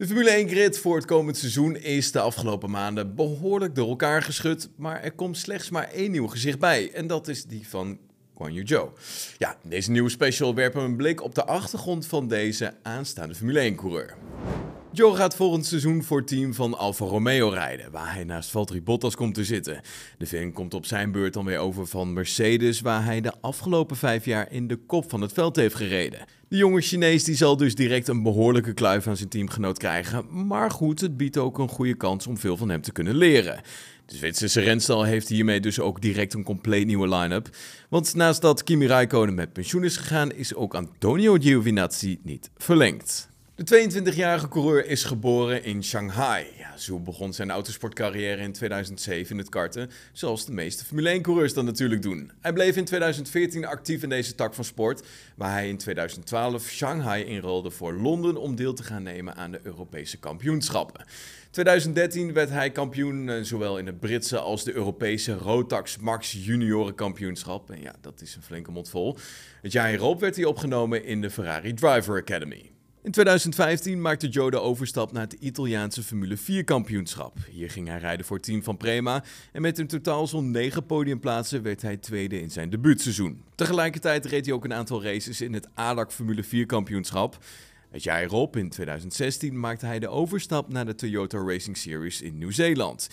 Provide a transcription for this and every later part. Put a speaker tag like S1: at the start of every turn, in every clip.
S1: De Formule 1 grid voor het komend seizoen is de afgelopen maanden behoorlijk door elkaar geschud, maar er komt slechts maar één nieuw gezicht bij en dat is die van Guan Yu Zhou. Ja, deze nieuwe special werpen een blik op de achtergrond van deze aanstaande Formule 1-coureur. Joe gaat volgend seizoen voor het team van Alfa Romeo rijden, waar hij naast Valtteri Bottas komt te zitten. De Vin komt op zijn beurt dan weer over van Mercedes, waar hij de afgelopen vijf jaar in de kop van het veld heeft gereden. De jonge Chinees die zal dus direct een behoorlijke kluif aan zijn teamgenoot krijgen, maar goed, het biedt ook een goede kans om veel van hem te kunnen leren. De Zwitserse renstal heeft hiermee dus ook direct een compleet nieuwe line-up. Want naast dat Kimi Raikkonen met pensioen is gegaan, is ook Antonio Giovinazzi niet verlengd. De 22-jarige coureur is geboren in Shanghai. Ja, begon zijn autosportcarrière in 2007 in het karten, zoals de meeste Formule 1-coureurs dan natuurlijk doen. Hij bleef in 2014 actief in deze tak van sport, waar hij in 2012 Shanghai inrolde voor Londen om deel te gaan nemen aan de Europese kampioenschappen. 2013 werd hij kampioen eh, zowel in het Britse als de Europese Rotax Max Juniorenkampioenschap. En ja, dat is een flinke mond vol. Het jaar hierop werd hij opgenomen in de Ferrari Driver Academy. In 2015 maakte Joe de overstap naar het Italiaanse Formule 4 kampioenschap. Hier ging hij rijden voor het team van Prema en met in totaal zo'n 9 podiumplaatsen werd hij tweede in zijn debuutseizoen. Tegelijkertijd reed hij ook een aantal races in het ADAC Formule 4 kampioenschap. Het jaar erop, in 2016, maakte hij de overstap naar de Toyota Racing Series in Nieuw-Zeeland.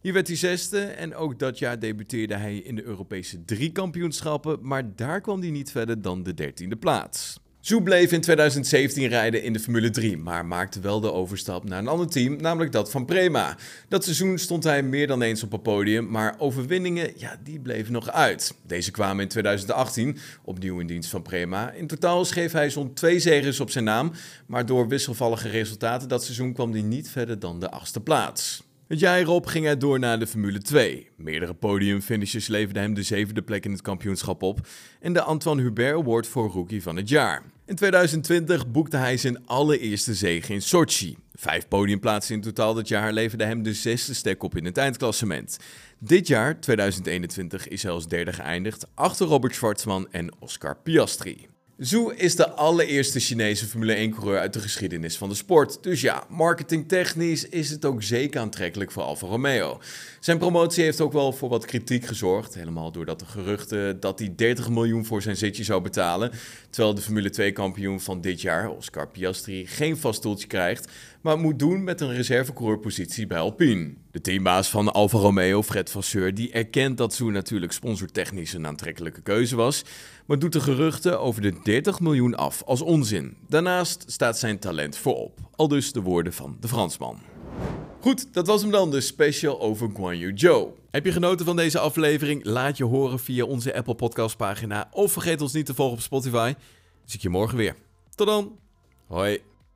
S1: Hier werd hij zesde en ook dat jaar debuteerde hij in de Europese drie kampioenschappen, maar daar kwam hij niet verder dan de dertiende plaats. Zoe bleef in 2017 rijden in de Formule 3, maar maakte wel de overstap naar een ander team, namelijk dat van Prema. Dat seizoen stond hij meer dan eens op het podium, maar overwinningen, ja, die bleven nog uit. Deze kwamen in 2018, opnieuw in dienst van Prema. In totaal schreef hij zo'n twee zegens op zijn naam, maar door wisselvallige resultaten dat seizoen kwam hij niet verder dan de achtste plaats. Het jaar erop ging hij door naar de Formule 2. Meerdere podiumfinishes leverden hem de zevende plek in het kampioenschap op en de Antoine Hubert Award voor Rookie van het jaar. In 2020 boekte hij zijn allereerste zege in Sochi. Vijf podiumplaatsen in totaal dat jaar leverden hem de zesde stek op in het eindklassement. Dit jaar, 2021, is hij als derde geëindigd achter Robert Schwartzman en Oscar Piastri. Zhu is de allereerste Chinese Formule 1-coureur uit de geschiedenis van de sport. Dus ja, marketingtechnisch is het ook zeker aantrekkelijk voor Alfa Romeo. Zijn promotie heeft ook wel voor wat kritiek gezorgd. Helemaal doordat de geruchten dat hij 30 miljoen voor zijn zitje zou betalen. Terwijl de Formule 2-kampioen van dit jaar, Oscar Piastri, geen vast stoeltje krijgt. Maar moet doen met een reservecoureur-positie bij Alpine. De teambaas van Alfa Romeo, Fred Vasseur, die erkent dat Zhu natuurlijk sponsortechnisch een aantrekkelijke keuze was. Maar doet de geruchten over de 30 miljoen af als onzin. Daarnaast staat zijn talent voorop. Al dus de woorden van de Fransman. Goed, dat was hem dan, de special over Guan Yu Zhou. Heb je genoten van deze aflevering? Laat je horen via onze Apple Podcast pagina. Of vergeet ons niet te volgen op Spotify. Zie ik je morgen weer. Tot dan. Hoi.